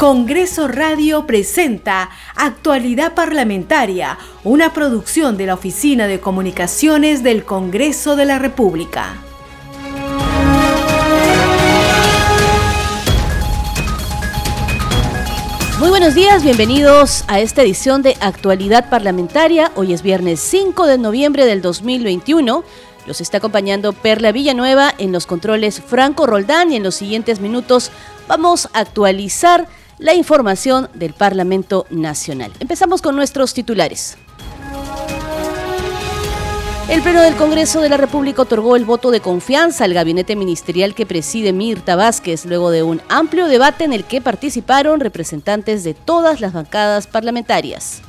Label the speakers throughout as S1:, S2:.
S1: Congreso Radio presenta Actualidad Parlamentaria, una producción de la Oficina de Comunicaciones del Congreso de la República.
S2: Muy buenos días, bienvenidos a esta edición de Actualidad Parlamentaria. Hoy es viernes 5 de noviembre del 2021. Los está acompañando Perla Villanueva en los controles Franco Roldán y en los siguientes minutos vamos a actualizar la información del Parlamento Nacional. Empezamos con nuestros titulares. El Pleno del Congreso de la República otorgó el voto de confianza al gabinete ministerial que preside Mirta Vázquez luego de un amplio debate en el que participaron representantes de todas las bancadas parlamentarias.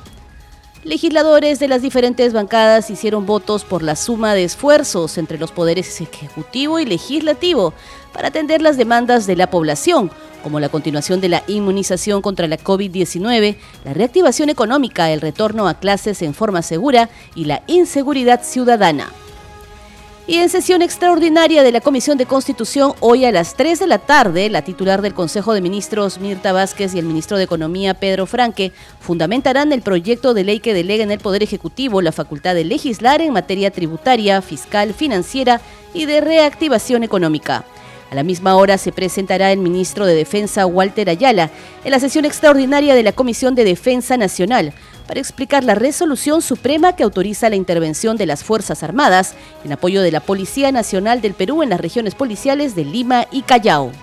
S2: Legisladores de las diferentes bancadas hicieron votos por la suma de esfuerzos entre los poderes ejecutivo y legislativo para atender las demandas de la población, como la continuación de la inmunización contra la COVID-19, la reactivación económica, el retorno a clases en forma segura y la inseguridad ciudadana. Y en sesión extraordinaria de la Comisión de Constitución, hoy a las 3 de la tarde, la titular del Consejo de Ministros, Mirta Vázquez, y el ministro de Economía, Pedro Franque, fundamentarán el proyecto de ley que delega en el Poder Ejecutivo la facultad de legislar en materia tributaria, fiscal, financiera y de reactivación económica. A la misma hora se presentará el ministro de Defensa Walter Ayala en la sesión extraordinaria de la Comisión de Defensa Nacional para explicar la resolución suprema que autoriza la intervención de las Fuerzas Armadas en apoyo de la Policía Nacional del Perú en las regiones policiales de Lima y Callao.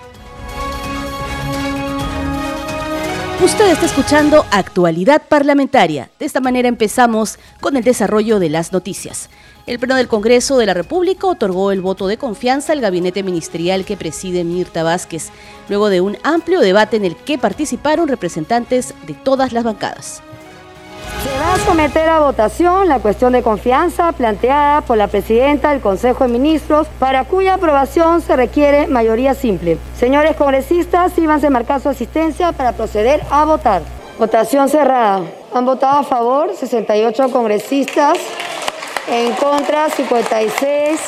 S2: Usted está escuchando Actualidad Parlamentaria. De esta manera empezamos con el desarrollo de las noticias. El Pleno del Congreso de la República otorgó el voto de confianza al gabinete ministerial que preside Mirta Vázquez, luego de un amplio debate en el que participaron representantes de todas las bancadas.
S3: Se va a someter a votación la cuestión de confianza planteada por la presidenta del Consejo de Ministros, para cuya aprobación se requiere mayoría simple. Señores congresistas, síbanse a marcar su asistencia para proceder a votar. Votación cerrada. Han votado a favor 68 congresistas en contra 56,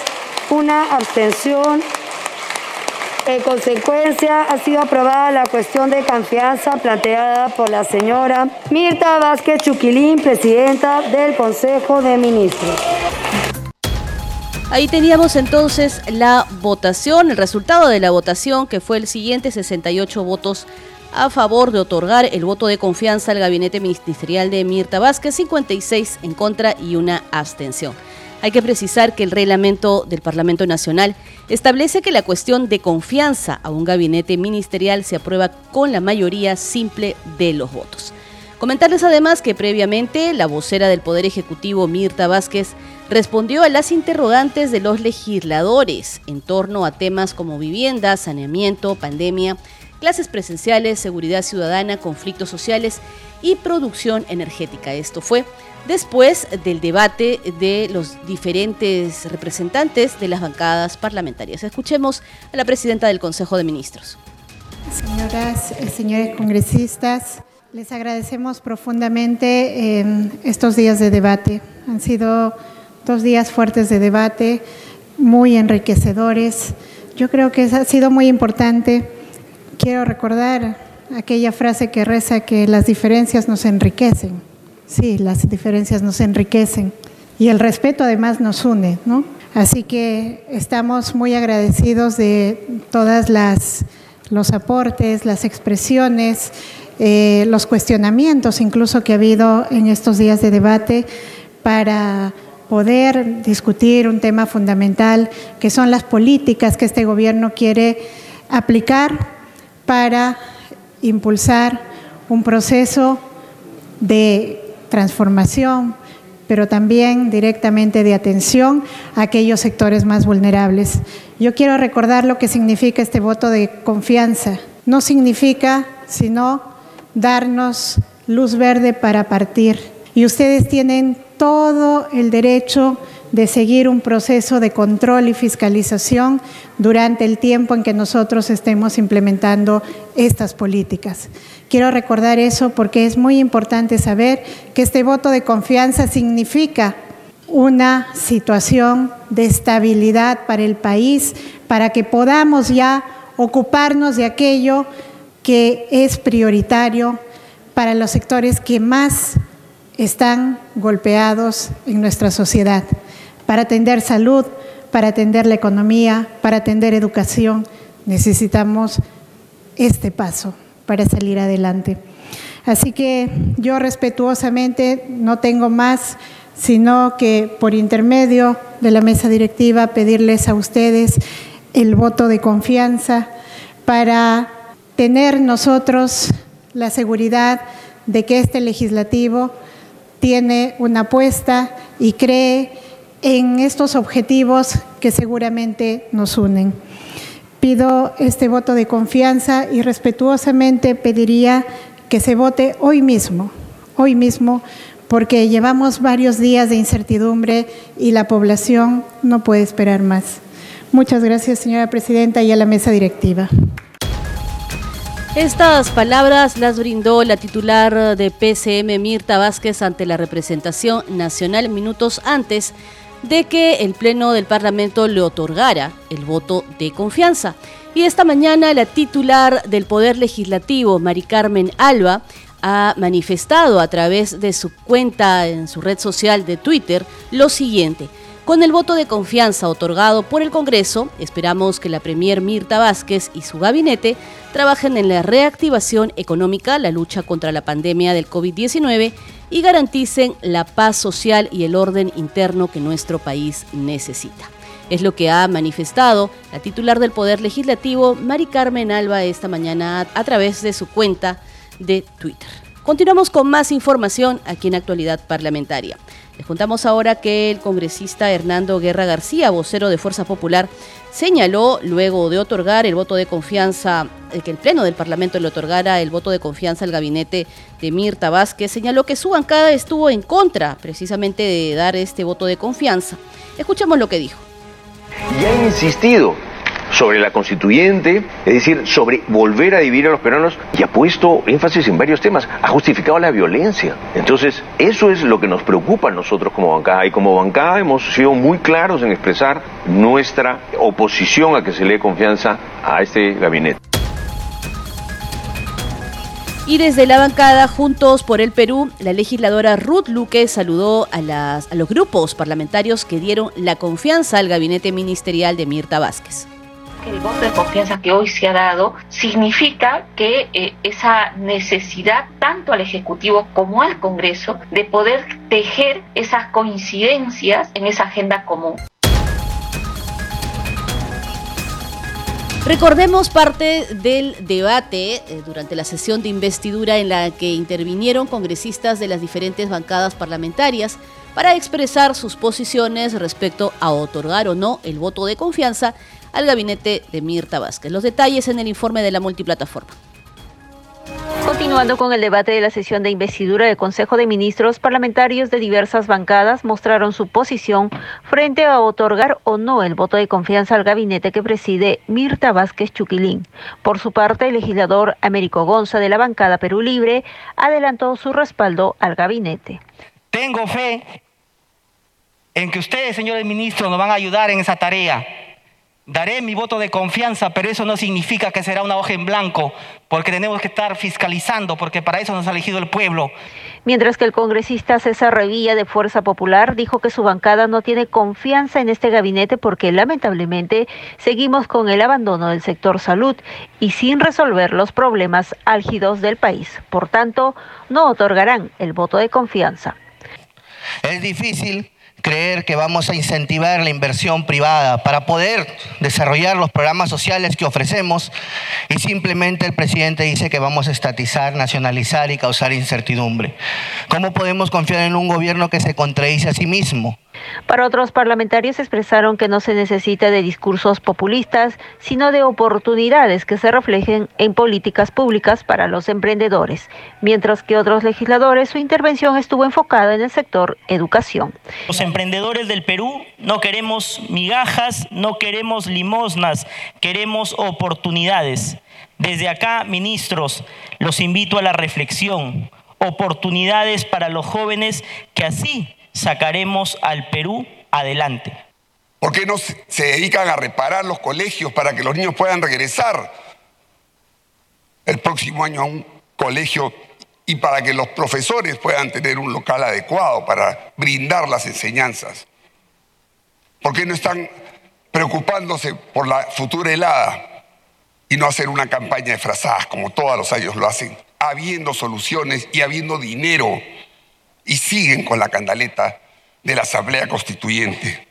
S3: una abstención. En consecuencia, ha sido aprobada la cuestión de confianza planteada por la señora Mirta Vázquez Chuquilín, presidenta del Consejo de Ministros.
S2: Ahí teníamos entonces la votación, el resultado de la votación, que fue el siguiente, 68 votos a favor de otorgar el voto de confianza al gabinete ministerial de Mirta Vázquez, 56 en contra y una abstención. Hay que precisar que el reglamento del Parlamento Nacional establece que la cuestión de confianza a un gabinete ministerial se aprueba con la mayoría simple de los votos. Comentarles además que previamente la vocera del Poder Ejecutivo, Mirta Vázquez, respondió a las interrogantes de los legisladores en torno a temas como vivienda, saneamiento, pandemia clases presenciales, seguridad ciudadana, conflictos sociales y producción energética. Esto fue después del debate de los diferentes representantes de las bancadas parlamentarias. Escuchemos a la presidenta del Consejo de Ministros.
S4: Señoras, y señores congresistas, les agradecemos profundamente eh, estos días de debate. Han sido dos días fuertes de debate, muy enriquecedores. Yo creo que ha sido muy importante quiero recordar aquella frase que reza que las diferencias nos enriquecen. Sí, las diferencias nos enriquecen y el respeto además nos une, ¿no? Así que estamos muy agradecidos de todas las los aportes, las expresiones, eh, los cuestionamientos incluso que ha habido en estos días de debate para poder discutir un tema fundamental que son las políticas que este gobierno quiere aplicar para impulsar un proceso de transformación, pero también directamente de atención a aquellos sectores más vulnerables. Yo quiero recordar lo que significa este voto de confianza. No significa sino darnos luz verde para partir. Y ustedes tienen todo el derecho de seguir un proceso de control y fiscalización durante el tiempo en que nosotros estemos implementando estas políticas. Quiero recordar eso porque es muy importante saber que este voto de confianza significa una situación de estabilidad para el país, para que podamos ya ocuparnos de aquello que es prioritario para los sectores que más están golpeados en nuestra sociedad, para atender salud, para atender la economía, para atender educación, necesitamos este paso para salir adelante. Así que yo respetuosamente no tengo más, sino que por intermedio de la mesa directiva pedirles a ustedes el voto de confianza para tener nosotros la seguridad de que este legislativo tiene una apuesta y cree en estos objetivos que seguramente nos unen. Pido este voto de confianza y respetuosamente pediría que se vote hoy mismo, hoy mismo, porque llevamos varios días de incertidumbre y la población no puede esperar más. Muchas gracias, señora presidenta, y a la mesa directiva.
S2: Estas palabras las brindó la titular de PCM Mirta Vázquez ante la representación nacional minutos antes de que el Pleno del Parlamento le otorgara el voto de confianza. Y esta mañana la titular del Poder Legislativo, Mari Carmen Alba, ha manifestado a través de su cuenta en su red social de Twitter lo siguiente. Con el voto de confianza otorgado por el Congreso, esperamos que la Premier Mirta Vázquez y su gabinete trabajen en la reactivación económica, la lucha contra la pandemia del COVID-19 y garanticen la paz social y el orden interno que nuestro país necesita. Es lo que ha manifestado la titular del Poder Legislativo, Mari Carmen Alba, esta mañana a través de su cuenta de Twitter. Continuamos con más información aquí en Actualidad Parlamentaria. Les contamos ahora que el congresista Hernando Guerra García, vocero de Fuerza Popular, señaló, luego de otorgar el voto de confianza, que el Pleno del Parlamento le otorgara el voto de confianza al gabinete de Mirta Vázquez, señaló que su bancada estuvo en contra precisamente de dar este voto de confianza. Escuchemos lo que dijo.
S5: Y ha insistido sobre la constituyente, es decir, sobre volver a dividir a los peruanos y ha puesto énfasis en varios temas, ha justificado la violencia. Entonces, eso es lo que nos preocupa a nosotros como bancada y como bancada hemos sido muy claros en expresar nuestra oposición a que se le dé confianza a este gabinete.
S2: Y desde la bancada Juntos por el Perú, la legisladora Ruth Luque saludó a, a los grupos parlamentarios que dieron la confianza al gabinete ministerial de Mirta Vázquez
S6: el voto de confianza que hoy se ha dado significa que eh, esa necesidad tanto al Ejecutivo como al Congreso de poder tejer esas coincidencias en esa agenda común.
S2: Recordemos parte del debate eh, durante la sesión de investidura en la que intervinieron congresistas de las diferentes bancadas parlamentarias para expresar sus posiciones respecto a otorgar o no el voto de confianza al gabinete de Mirta Vázquez. Los detalles en el informe de la multiplataforma.
S7: Continuando con el debate de la sesión de investidura del Consejo de Ministros, parlamentarios de diversas bancadas mostraron su posición frente a otorgar o no el voto de confianza al gabinete que preside Mirta Vázquez Chuquilín. Por su parte, el legislador Américo Gonza de la bancada Perú Libre adelantó su respaldo al gabinete.
S8: Tengo fe en que ustedes, señores ministros, nos van a ayudar en esa tarea Daré mi voto de confianza, pero eso no significa que será una hoja en blanco, porque tenemos que estar fiscalizando, porque para eso nos ha elegido el pueblo.
S7: Mientras que el congresista César Revilla de Fuerza Popular dijo que su bancada no tiene confianza en este gabinete porque lamentablemente seguimos con el abandono del sector salud y sin resolver los problemas álgidos del país. Por tanto, no otorgarán el voto de confianza.
S9: Es difícil creer que vamos a incentivar la inversión privada para poder desarrollar los programas sociales que ofrecemos y simplemente el presidente dice que vamos a estatizar, nacionalizar y causar incertidumbre. ¿Cómo podemos confiar en un gobierno que se contradice a sí mismo?
S7: Para otros parlamentarios expresaron que no se necesita de discursos populistas, sino de oportunidades que se reflejen en políticas públicas para los emprendedores, mientras que otros legisladores su intervención estuvo enfocada en el sector educación.
S10: Los emprendedores del Perú no queremos migajas, no queremos limosnas, queremos oportunidades. Desde acá, ministros, los invito a la reflexión, oportunidades para los jóvenes que así sacaremos al Perú adelante.
S11: ¿Por qué no se dedican a reparar los colegios para que los niños puedan regresar? el próximo año a un colegio y para que los profesores puedan tener un local adecuado para brindar las enseñanzas? ¿Por qué no están preocupándose por la futura helada y no hacer una campaña de frazadas como todos los años lo hacen, habiendo soluciones y habiendo dinero y siguen con la candaleta de la Asamblea Constituyente?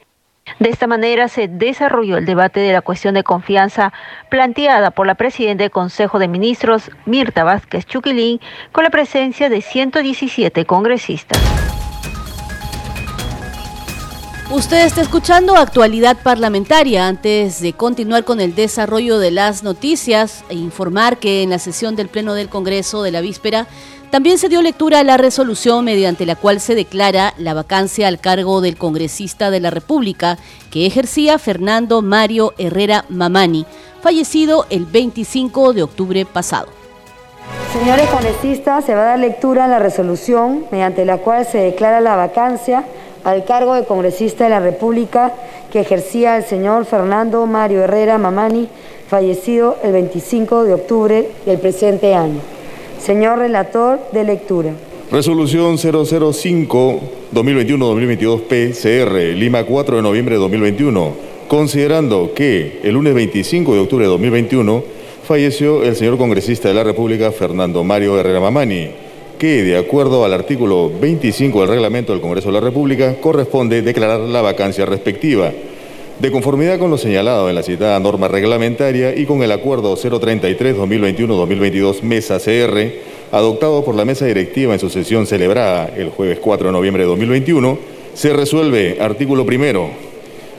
S12: De esta manera se desarrolló el debate de la cuestión de confianza planteada por la presidenta del Consejo de Ministros, Mirta Vázquez Chuquilín, con la presencia de 117 congresistas.
S2: Usted está escuchando actualidad parlamentaria. Antes de continuar con el desarrollo de las noticias e informar que en la sesión del Pleno del Congreso de la víspera también se dio lectura a la resolución mediante la cual se declara la vacancia al cargo del congresista de la República que ejercía Fernando Mario Herrera Mamani, fallecido el 25 de octubre pasado.
S3: Señores congresistas, se va a dar lectura a la resolución mediante la cual se declara la vacancia al cargo de congresista de la República que ejercía el señor Fernando Mario Herrera Mamani, fallecido el 25 de octubre del presente año. Señor relator de lectura.
S13: Resolución 005-2021-2022 PCR, Lima 4 de noviembre de 2021. Considerando que el lunes 25 de octubre de 2021 falleció el señor congresista de la República Fernando Mario Herrera Mamani, que de acuerdo al artículo 25 del reglamento del Congreso de la República corresponde declarar la vacancia respectiva. De conformidad con lo señalado en la citada norma reglamentaria y con el acuerdo 033-2021-2022 Mesa CR, adoptado por la mesa directiva en su sesión celebrada el jueves 4 de noviembre de 2021, se resuelve, artículo primero,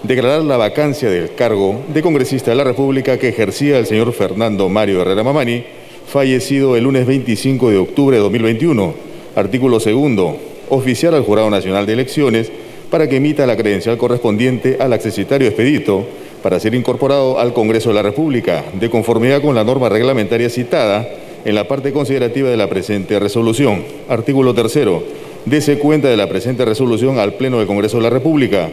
S13: declarar la vacancia del cargo de congresista de la República que ejercía el señor Fernando Mario Herrera Mamani, fallecido el lunes 25 de octubre de 2021. Artículo segundo, oficiar al Jurado Nacional de Elecciones para que emita la credencial correspondiente al accesitario expedito para ser incorporado al Congreso de la República, de conformidad con la norma reglamentaria citada en la parte considerativa de la presente resolución. Artículo tercero. Dese cuenta de la presente resolución al Pleno del Congreso de la República.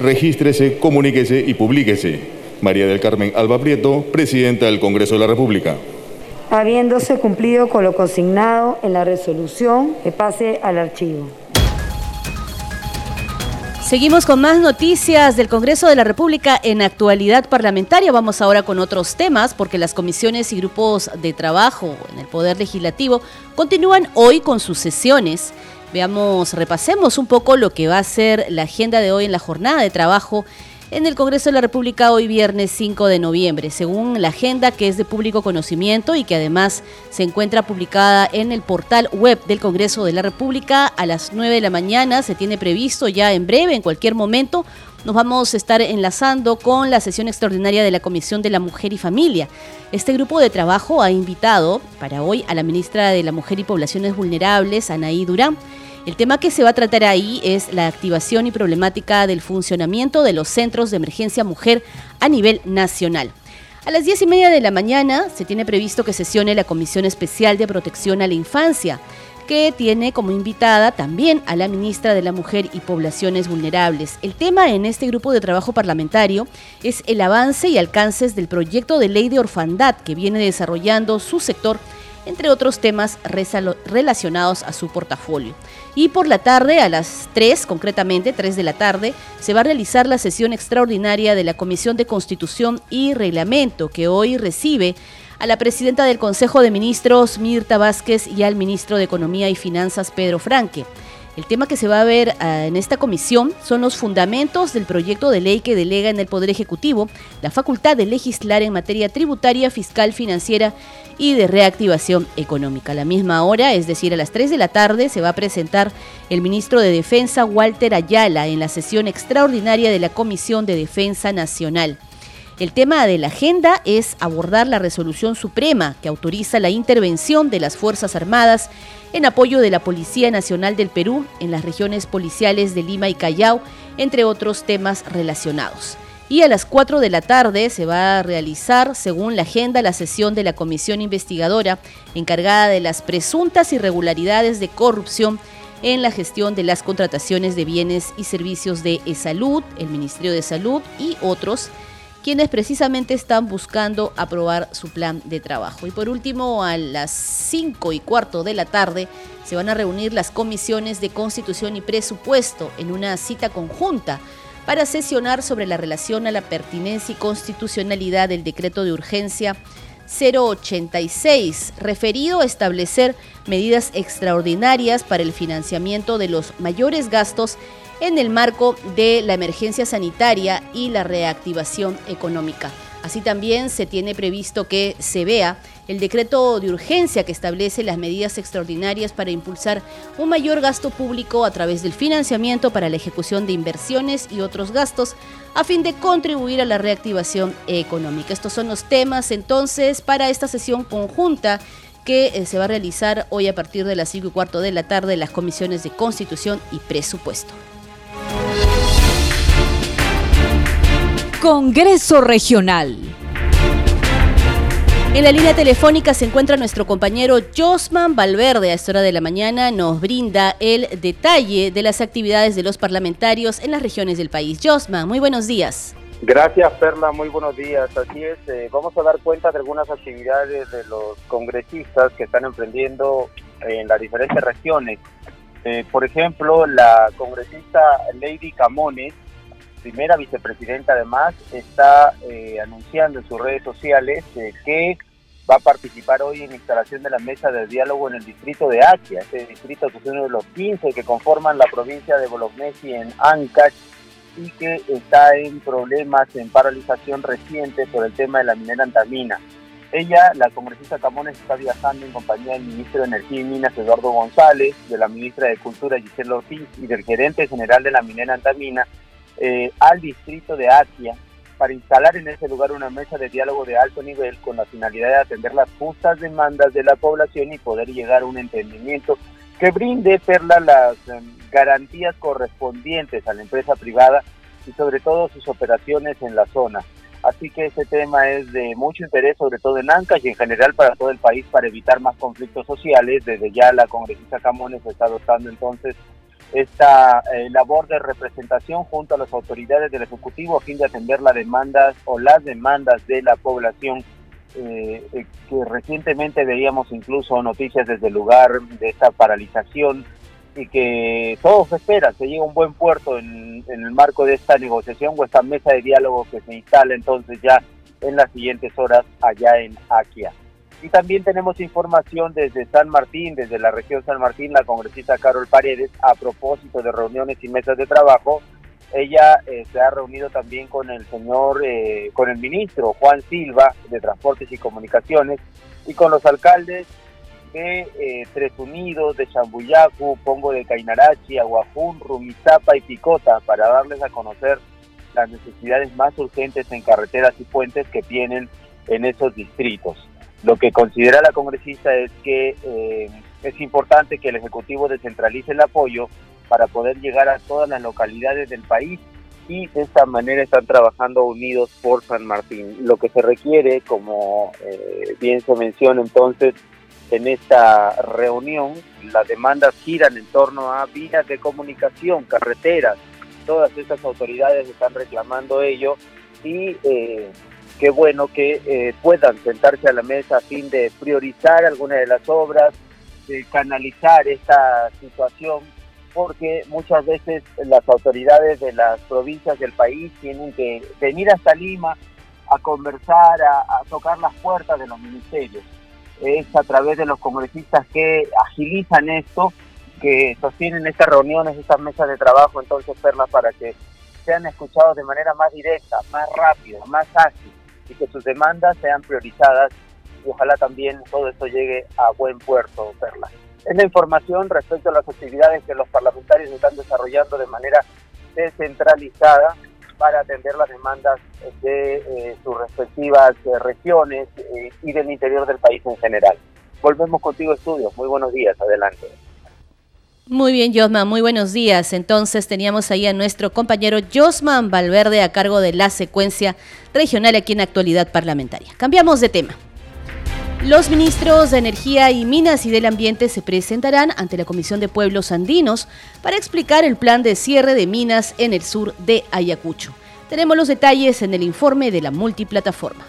S13: Regístrese, comuníquese y publíquese. María del Carmen Alba Prieto, Presidenta del Congreso de la República.
S3: Habiéndose cumplido con lo consignado en la resolución, que pase al archivo.
S2: Seguimos con más noticias del Congreso de la República en actualidad parlamentaria. Vamos ahora con otros temas porque las comisiones y grupos de trabajo en el Poder Legislativo continúan hoy con sus sesiones. Veamos, repasemos un poco lo que va a ser la agenda de hoy en la jornada de trabajo en el Congreso de la República hoy viernes 5 de noviembre, según la agenda que es de público conocimiento y que además se encuentra publicada en el portal web del Congreso de la República a las 9 de la mañana. Se tiene previsto ya en breve, en cualquier momento, nos vamos a estar enlazando con la sesión extraordinaria de la Comisión de la Mujer y Familia. Este grupo de trabajo ha invitado para hoy a la ministra de la Mujer y Poblaciones Vulnerables, Anaí Durán, el tema que se va a tratar ahí es la activación y problemática del funcionamiento de los centros de emergencia mujer a nivel nacional. A las diez y media de la mañana se tiene previsto que sesione la Comisión Especial de Protección a la Infancia, que tiene como invitada también a la ministra de la Mujer y Poblaciones Vulnerables. El tema en este grupo de trabajo parlamentario es el avance y alcances del proyecto de ley de orfandad que viene desarrollando su sector entre otros temas relacionados a su portafolio. Y por la tarde, a las 3, concretamente 3 de la tarde, se va a realizar la sesión extraordinaria de la Comisión de Constitución y Reglamento, que hoy recibe a la presidenta del Consejo de Ministros, Mirta Vázquez, y al ministro de Economía y Finanzas, Pedro Franque. El tema que se va a ver ah, en esta comisión son los fundamentos del proyecto de ley que delega en el Poder Ejecutivo la facultad de legislar en materia tributaria, fiscal, financiera y de reactivación económica. A la misma hora, es decir, a las 3 de la tarde, se va a presentar el ministro de Defensa, Walter Ayala, en la sesión extraordinaria de la Comisión de Defensa Nacional. El tema de la agenda es abordar la resolución suprema que autoriza la intervención de las Fuerzas Armadas en apoyo de la Policía Nacional del Perú en las regiones policiales de Lima y Callao, entre otros temas relacionados. Y a las 4 de la tarde se va a realizar, según la agenda, la sesión de la comisión investigadora encargada de las presuntas irregularidades de corrupción en la gestión de las contrataciones de bienes y servicios de salud, el Ministerio de Salud y otros quienes precisamente están buscando aprobar su plan de trabajo. Y por último, a las 5 y cuarto de la tarde se van a reunir las comisiones de Constitución y Presupuesto en una cita conjunta para sesionar sobre la relación a la pertinencia y constitucionalidad del decreto de urgencia 086, referido a establecer medidas extraordinarias para el financiamiento de los mayores gastos en el marco de la emergencia sanitaria y la reactivación económica. Así también se tiene previsto que se vea el decreto de urgencia que establece las medidas extraordinarias para impulsar un mayor gasto público a través del financiamiento para la ejecución de inversiones y otros gastos a fin de contribuir a la reactivación económica. Estos son los temas entonces para esta sesión conjunta que eh, se va a realizar hoy a partir de las 5 y cuarto de la tarde en las comisiones de Constitución y Presupuesto.
S1: Congreso Regional.
S2: En la línea telefónica se encuentra nuestro compañero Josman Valverde. A esta hora de la mañana nos brinda el detalle de las actividades de los parlamentarios en las regiones del país. Josman, muy buenos días.
S14: Gracias, Perla. Muy buenos días. Así es, eh, vamos a dar cuenta de algunas actividades de los congresistas que están emprendiendo en las diferentes regiones. Eh, por ejemplo, la congresista Lady Camones primera vicepresidenta además está eh, anunciando en sus redes sociales eh, que va a participar hoy en instalación de la mesa de diálogo en el distrito de Achia, este distrito que es uno de los 15 que conforman la provincia de Bolognesi en Ancash y que está en problemas, en paralización reciente por el tema de la minera antamina. Ella, la congresista Camones, está viajando en compañía del ministro de Energía y Minas, Eduardo González, de la ministra de Cultura, Giselle Ortiz, y del gerente general de la minera antamina, eh, al distrito de Asia para instalar en ese lugar una mesa de diálogo de alto nivel con la finalidad de atender las justas demandas de la población y poder llegar a un entendimiento que brinde Perla las em, garantías correspondientes a la empresa privada y sobre todo sus operaciones en la zona. Así que ese tema es de mucho interés, sobre todo en Ancash y en general para todo el país, para evitar más conflictos sociales. Desde ya la congresista Camones está adoptando entonces esta eh, labor de representación junto a las autoridades del Ejecutivo a fin de atender las demandas o las demandas de la población eh, eh, que recientemente veíamos incluso noticias desde el lugar de esta paralización y que todos esperan se llegue a un buen puerto en, en el marco de esta negociación o esta mesa de diálogo que se instala entonces ya en las siguientes horas allá en Aquia. Y también tenemos información desde San Martín, desde la región San Martín, la congresista Carol Paredes, a propósito de reuniones y mesas de trabajo. Ella eh, se ha reunido también con el señor, eh, con el ministro Juan Silva de Transportes y Comunicaciones y con los alcaldes de eh, Tres Unidos, de Chambuyacu, Pongo de Cainarachi, Aguajún, Rumizapa y Picota para darles a conocer las necesidades más urgentes en carreteras y puentes que tienen en esos distritos. Lo que considera la congresista es que eh, es importante que el Ejecutivo descentralice el apoyo para poder llegar a todas las localidades del país y de esta manera están trabajando unidos por San Martín. Lo que se requiere, como eh, bien se menciona entonces en esta reunión, las demandas giran en torno a vías de comunicación, carreteras, todas estas autoridades están reclamando ello y eh, qué bueno que eh, puedan sentarse a la mesa a fin de priorizar algunas de las obras, de canalizar esta situación, porque muchas veces las autoridades de las provincias del país tienen que venir hasta Lima a conversar, a, tocar las puertas de los ministerios. Es a través de los congresistas que agilizan esto, que sostienen estas reuniones, estas mesas de trabajo, entonces, Perla, para que sean escuchados de manera más directa, más rápida, más ágil y que sus demandas sean priorizadas y ojalá también todo esto llegue a buen puerto, Perla. Es la información respecto a las actividades que los parlamentarios están desarrollando de manera descentralizada para atender las demandas de eh, sus respectivas eh, regiones eh, y del interior del país en general. Volvemos contigo, estudios. Muy buenos días. Adelante.
S2: Muy bien, Josman, muy buenos días. Entonces teníamos ahí a nuestro compañero Josman Valverde a cargo de la secuencia regional aquí en Actualidad Parlamentaria. Cambiamos de tema. Los ministros de Energía y Minas y del Ambiente se presentarán ante la Comisión de Pueblos Andinos para explicar el plan de cierre de minas en el sur de Ayacucho. Tenemos los detalles en el informe de la multiplataforma.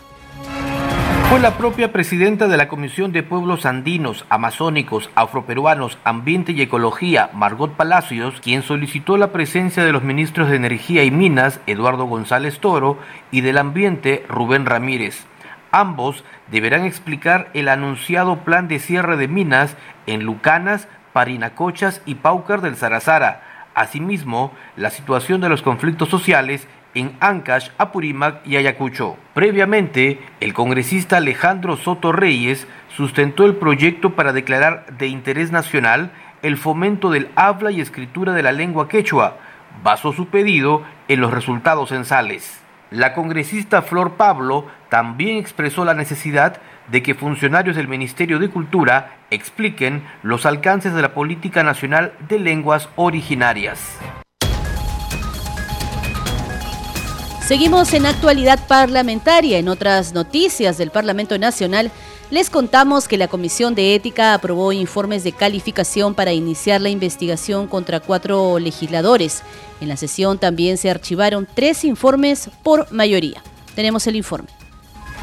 S15: Fue la propia presidenta de la Comisión de Pueblos Andinos, Amazónicos, Afroperuanos, Ambiente y Ecología, Margot Palacios, quien solicitó la presencia de los ministros de Energía y Minas, Eduardo González Toro, y del Ambiente, Rubén Ramírez. Ambos deberán explicar el anunciado plan de cierre de minas en Lucanas, Parinacochas y Paucar del Zarazara. Asimismo, la situación de los conflictos sociales en Ancash, Apurímac y Ayacucho. Previamente, el congresista Alejandro Soto Reyes sustentó el proyecto para declarar de interés nacional el fomento del habla y escritura de la lengua quechua. Basó su pedido en los resultados censales. La congresista Flor Pablo también expresó la necesidad de que funcionarios del Ministerio de Cultura expliquen los alcances de la Política Nacional de Lenguas Originarias.
S2: Seguimos en actualidad parlamentaria. En otras noticias del Parlamento Nacional, les contamos que la Comisión de Ética aprobó informes de calificación para iniciar la investigación contra cuatro legisladores. En la sesión también se archivaron tres informes por mayoría. Tenemos el informe.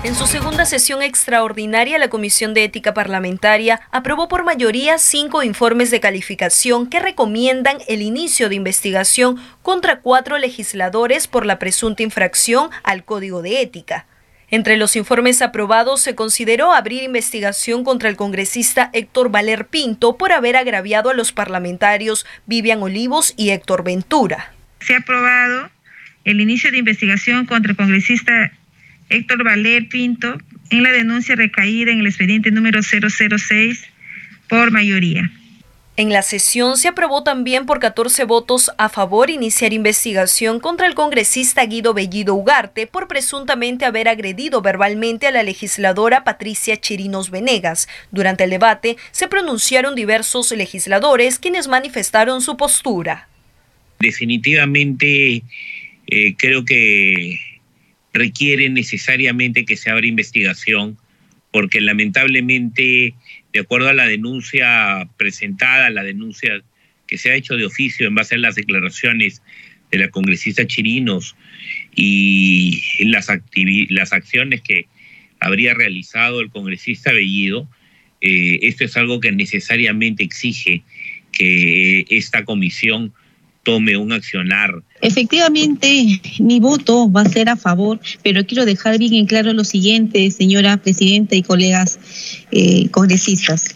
S16: En su segunda sesión extraordinaria, la Comisión de Ética Parlamentaria aprobó por mayoría cinco informes de calificación que recomiendan el inicio de investigación contra cuatro legisladores por la presunta infracción al Código de Ética. Entre los informes aprobados se consideró abrir investigación contra el congresista Héctor Valer Pinto por haber agraviado a los parlamentarios Vivian Olivos y Héctor Ventura.
S17: Se ha aprobado el inicio de investigación contra el congresista Héctor Valer Pinto en la denuncia recaída en el expediente número 006 por mayoría.
S16: En la sesión se aprobó también por 14 votos a favor iniciar investigación contra el congresista Guido Bellido Ugarte por presuntamente haber agredido verbalmente a la legisladora Patricia Chirinos Venegas. Durante el debate se pronunciaron diversos legisladores quienes manifestaron su postura.
S18: Definitivamente eh, creo que requiere necesariamente que se abra investigación, porque lamentablemente, de acuerdo a la denuncia presentada, la denuncia que se ha hecho de oficio en base a las declaraciones de la congresista Chirinos y las, las acciones que habría realizado el congresista Bellido, eh, esto es algo que necesariamente exige que esta comisión tome un accionar.
S19: Efectivamente, mi voto va a ser a favor, pero quiero dejar bien en claro lo siguiente, señora presidenta y colegas eh, congresistas.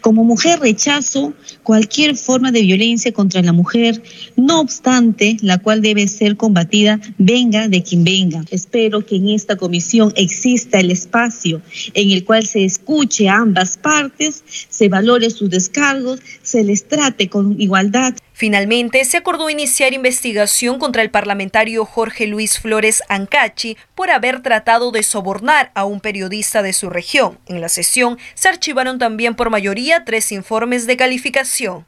S19: Como mujer rechazo cualquier forma de violencia contra la mujer, no obstante, la cual debe ser combatida venga de quien venga. Espero que en esta comisión exista el espacio en el cual se escuche a ambas partes, se valore sus descargos, se les trate con igualdad.
S16: Finalmente, se acordó iniciar investigación contra el parlamentario Jorge Luis Flores Ancachi por haber tratado de sobornar a un periodista de su región. En la sesión se archivaron también por mayoría tres informes de calificación.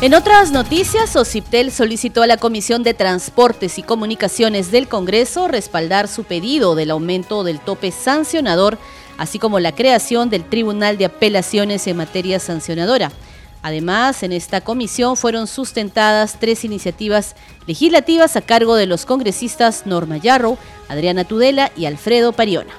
S2: En otras noticias, Ociptel solicitó a la Comisión de Transportes y Comunicaciones del Congreso respaldar su pedido del aumento del tope sancionador, así como la creación del Tribunal de Apelaciones en materia sancionadora. Además, en esta comisión fueron sustentadas tres iniciativas legislativas a cargo de los congresistas Norma Yarrow, Adriana Tudela y Alfredo Pariona.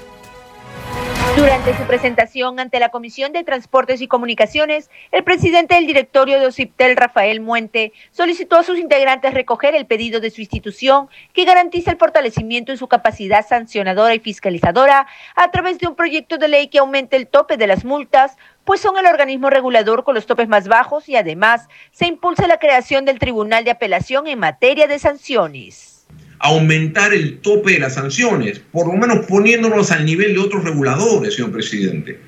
S12: Durante su presentación ante la Comisión de Transportes y Comunicaciones, el presidente del directorio de OCIPTEL, Rafael Muente, solicitó a sus integrantes recoger el pedido de su institución que garantiza el fortalecimiento en su capacidad sancionadora y fiscalizadora a través de un proyecto de ley que aumente el tope de las multas, pues son el organismo regulador con los topes más bajos y además se impulsa la creación del Tribunal de Apelación en materia de sanciones
S20: aumentar el tope de las sanciones, por lo menos poniéndonos al nivel de otros reguladores, señor presidente.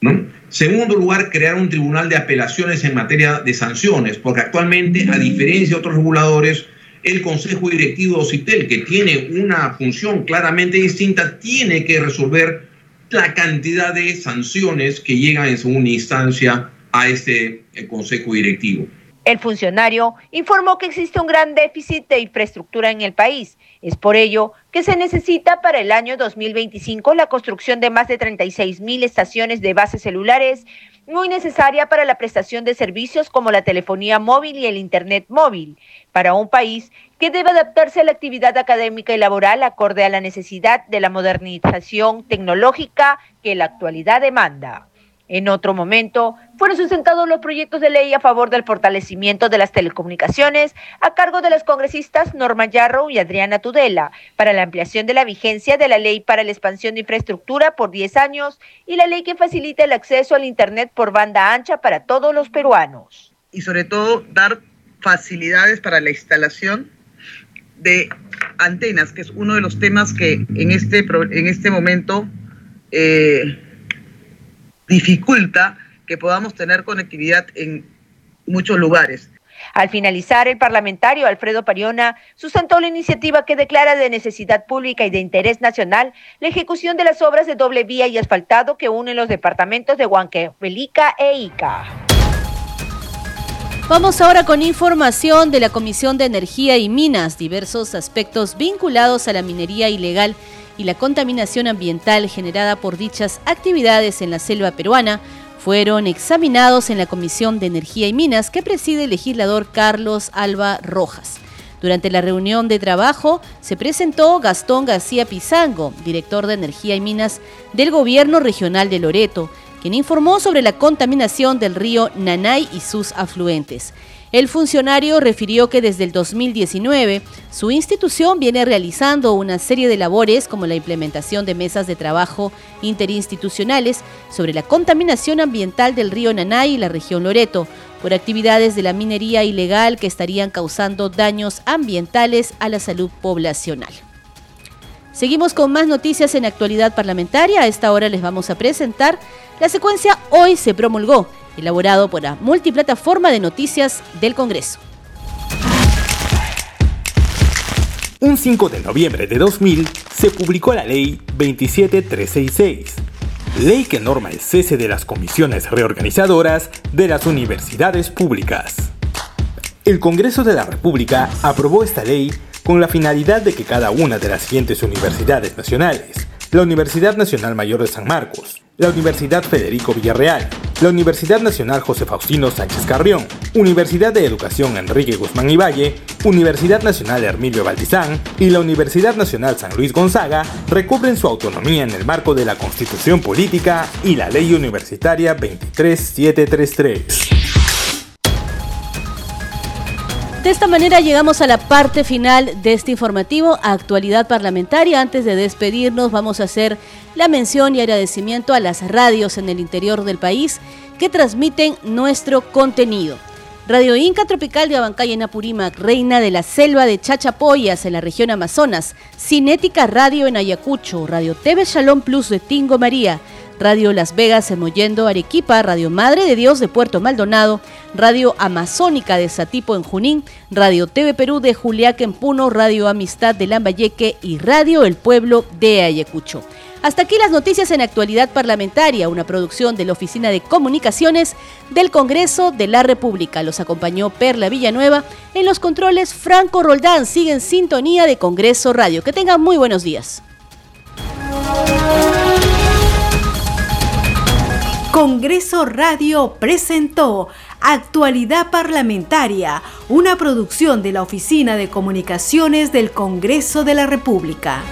S20: ¿no? Segundo lugar, crear un tribunal de apelaciones en materia de sanciones, porque actualmente, a diferencia de otros reguladores, el Consejo Directivo de OCITEL, que tiene una función claramente distinta, tiene que resolver la cantidad de sanciones que llegan en segunda instancia a este eh, Consejo Directivo.
S12: El funcionario informó que existe un gran déficit de infraestructura en el país. Es por ello que se necesita para el año 2025 la construcción de más de 36 mil estaciones de bases celulares, muy necesaria para la prestación de servicios como la telefonía móvil y el Internet móvil, para un país que debe adaptarse a la actividad académica y laboral acorde a la necesidad de la modernización tecnológica que la actualidad demanda. En otro momento, fueron sustentados los proyectos de ley a favor del fortalecimiento de las telecomunicaciones a cargo de las congresistas Norma Yarrow y Adriana Tudela para la ampliación de la vigencia de la ley para la expansión de infraestructura por 10 años y la ley que facilita el acceso al Internet por banda ancha para todos los peruanos.
S21: Y sobre todo dar facilidades para la instalación de antenas, que es uno de los temas que en este, en este momento... Eh, dificulta que podamos tener conectividad en muchos lugares.
S12: Al finalizar, el parlamentario Alfredo Pariona sustentó la iniciativa que declara de necesidad pública y de interés nacional la ejecución de las obras de doble vía y asfaltado que unen los departamentos de Huancavelica e Ica.
S2: Vamos ahora con información de la Comisión de Energía y Minas, diversos aspectos vinculados a la minería ilegal y la contaminación ambiental generada por dichas actividades en la selva peruana fueron examinados en la Comisión de Energía y Minas que preside el legislador Carlos Alba Rojas. Durante la reunión de trabajo se presentó Gastón García Pizango, director de Energía y Minas del Gobierno Regional de Loreto, quien informó sobre la contaminación del río Nanay y sus afluentes. El funcionario refirió que desde el 2019 su institución viene realizando una serie de labores como la implementación de mesas de trabajo interinstitucionales sobre la contaminación ambiental del río Nanay y la región Loreto por actividades de la minería ilegal que estarían causando daños ambientales a la salud poblacional. Seguimos con más noticias en actualidad parlamentaria. A esta hora les vamos a presentar la secuencia Hoy se promulgó elaborado por la multiplataforma de noticias del Congreso.
S22: Un 5 de noviembre de 2000 se publicó la Ley 27366, ley que norma el cese de las comisiones reorganizadoras de las universidades públicas. El Congreso de la República aprobó esta ley con la finalidad de que cada una de las siguientes universidades nacionales, la Universidad Nacional Mayor de San Marcos, la Universidad Federico Villarreal, la Universidad Nacional José Faustino Sánchez Carrión, Universidad de Educación Enrique Guzmán y Universidad Nacional Hermilio Valdizán y la Universidad Nacional San Luis Gonzaga recubren su autonomía en el marco de la Constitución Política y la Ley Universitaria 23733.
S2: De esta manera llegamos a la parte final de este informativo Actualidad Parlamentaria. Antes de despedirnos vamos a hacer la mención y agradecimiento a las radios en el interior del país que transmiten nuestro contenido. Radio Inca Tropical de Abancay en Apurímac, Reina de la Selva de Chachapoyas en la región Amazonas, Cinética Radio en Ayacucho, Radio TV Shalom Plus de Tingo María, Radio Las Vegas en Mollendo, Arequipa, Radio Madre de Dios de Puerto Maldonado, Radio Amazónica de Satipo en Junín, Radio TV Perú de Juliaca en Puno, Radio Amistad de Lambayeque y Radio El Pueblo de Ayacucho. Hasta aquí las noticias en actualidad parlamentaria, una producción de la Oficina de Comunicaciones del Congreso de la República. Los acompañó Perla Villanueva. En los controles, Franco Roldán sigue en sintonía de Congreso Radio. Que tengan muy buenos días.
S1: Congreso Radio presentó Actualidad Parlamentaria, una producción de la Oficina de Comunicaciones del Congreso de la República.